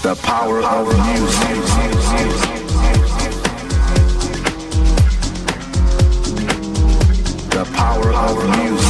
The power of music. The power of music.